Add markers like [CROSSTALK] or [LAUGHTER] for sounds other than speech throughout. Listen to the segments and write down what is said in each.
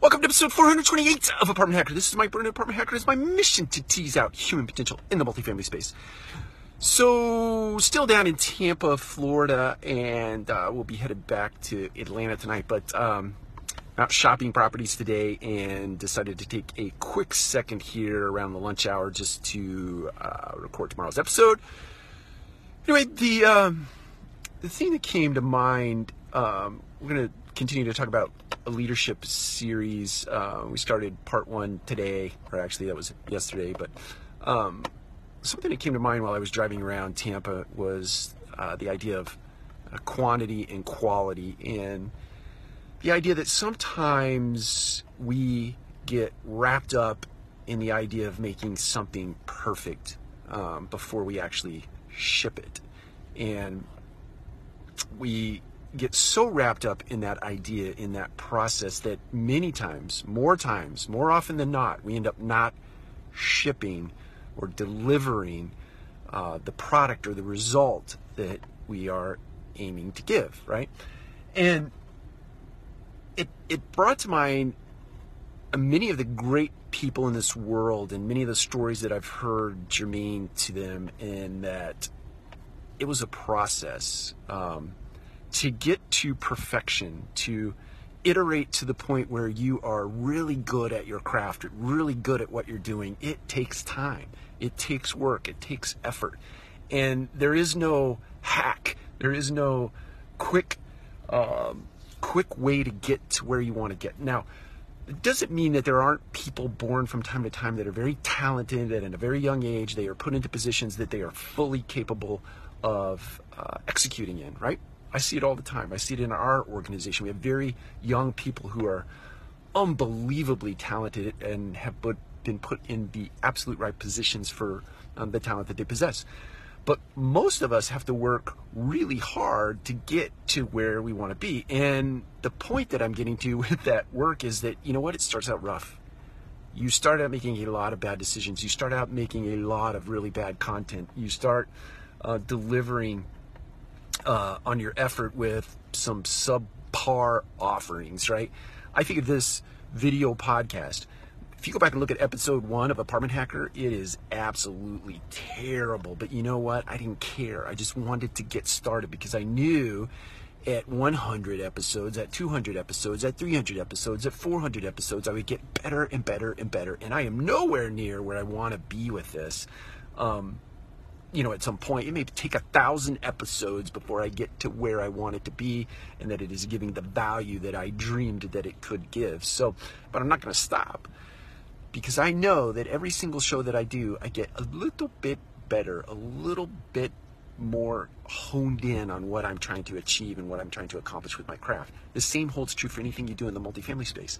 Welcome to episode 428 of Apartment Hacker. This is Mike Burnett, Apartment Hacker. It's my mission to tease out human potential in the multifamily space. So, still down in Tampa, Florida, and uh, we'll be headed back to Atlanta tonight. But um, out shopping properties today, and decided to take a quick second here around the lunch hour just to uh, record tomorrow's episode. Anyway, the um, the thing that came to mind, um, we're going to continue to talk about leadership series. Uh, we started part one today, or actually that was yesterday, but um, something that came to mind while I was driving around Tampa was uh, the idea of uh, quantity and quality, and the idea that sometimes we get wrapped up in the idea of making something perfect um, before we actually ship it. And we get so wrapped up in that idea, in that process, that many times, more times, more often than not, we end up not shipping or delivering uh, the product or the result that we are aiming to give, right? And it, it brought to mind many of the great people in this world and many of the stories that I've heard germane to them, and that it was a process. Um, to get to perfection, to iterate to the point where you are really good at your craft, really good at what you're doing, it takes time. It takes work. It takes effort. And there is no hack. There is no quick, um, quick way to get to where you want to get. Now, it doesn't mean that there aren't people born from time to time that are very talented and at a very young age they are put into positions that they are fully capable of uh, executing in, right? I see it all the time. I see it in our organization. We have very young people who are unbelievably talented and have been put in the absolute right positions for um, the talent that they possess. But most of us have to work really hard to get to where we want to be. And the point that I'm getting to [LAUGHS] with that work is that, you know what, it starts out rough. You start out making a lot of bad decisions. You start out making a lot of really bad content. You start uh, delivering uh, on your effort with some subpar offerings, right? I think of this video podcast. If you go back and look at episode one of Apartment Hacker, it is absolutely terrible. But you know what? I didn't care. I just wanted to get started because I knew at 100 episodes, at 200 episodes, at 300 episodes, at 400 episodes, I would get better and better and better. And I am nowhere near where I want to be with this. Um, you know, at some point, it may take a thousand episodes before I get to where I want it to be and that it is giving the value that I dreamed that it could give. So, but I'm not going to stop because I know that every single show that I do, I get a little bit better, a little bit more honed in on what I'm trying to achieve and what I'm trying to accomplish with my craft. The same holds true for anything you do in the multifamily space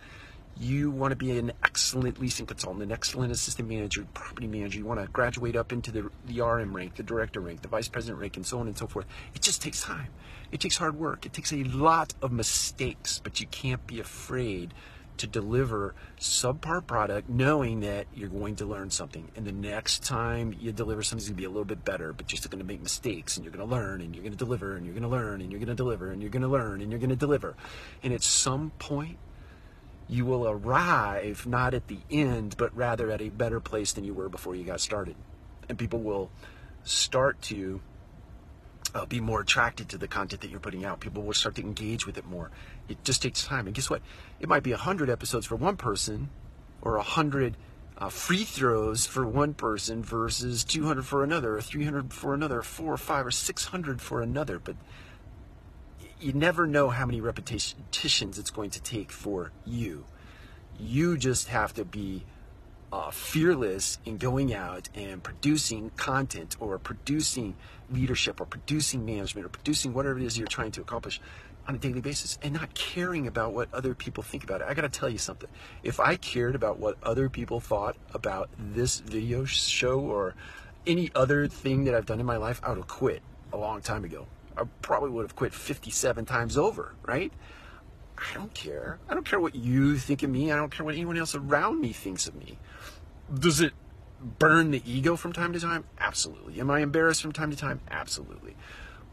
you want to be an excellent leasing consultant, an excellent assistant manager, property manager, you want to graduate up into the, the RM rank, the director rank, the vice president rank, and so on and so forth. It just takes time. It takes hard work. It takes a lot of mistakes, but you can't be afraid to deliver subpar product knowing that you're going to learn something. And the next time you deliver something, it's going to be a little bit better, but you're still going to make mistakes and you're going to learn and you're going to deliver and you're going to learn and you're going to deliver and you're to learn and you're to deliver. And at some point, you will arrive not at the end, but rather at a better place than you were before you got started. And people will start to uh, be more attracted to the content that you're putting out. People will start to engage with it more. It just takes time. And guess what? It might be 100 episodes for one person or 100 uh, free throws for one person versus 200 for another, or 300 for another, or four or five or 600 for another. But you never know how many repetitions it's going to take for you. You just have to be uh, fearless in going out and producing content or producing leadership or producing management or producing whatever it is you're trying to accomplish on a daily basis and not caring about what other people think about it. I got to tell you something. If I cared about what other people thought about this video show or any other thing that I've done in my life, I would have quit a long time ago. I probably would have quit 57 times over, right? I don't care. I don't care what you think of me. I don't care what anyone else around me thinks of me. Does it burn the ego from time to time? Absolutely. Am I embarrassed from time to time? Absolutely.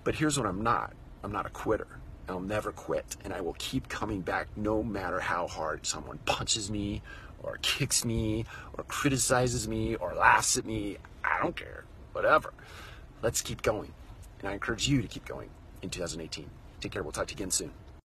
But here's what I'm not I'm not a quitter. I'll never quit, and I will keep coming back no matter how hard someone punches me, or kicks me, or criticizes me, or laughs at me. I don't care. Whatever. Let's keep going. And I encourage you to keep going in 2018. Take care. We'll talk to you again soon.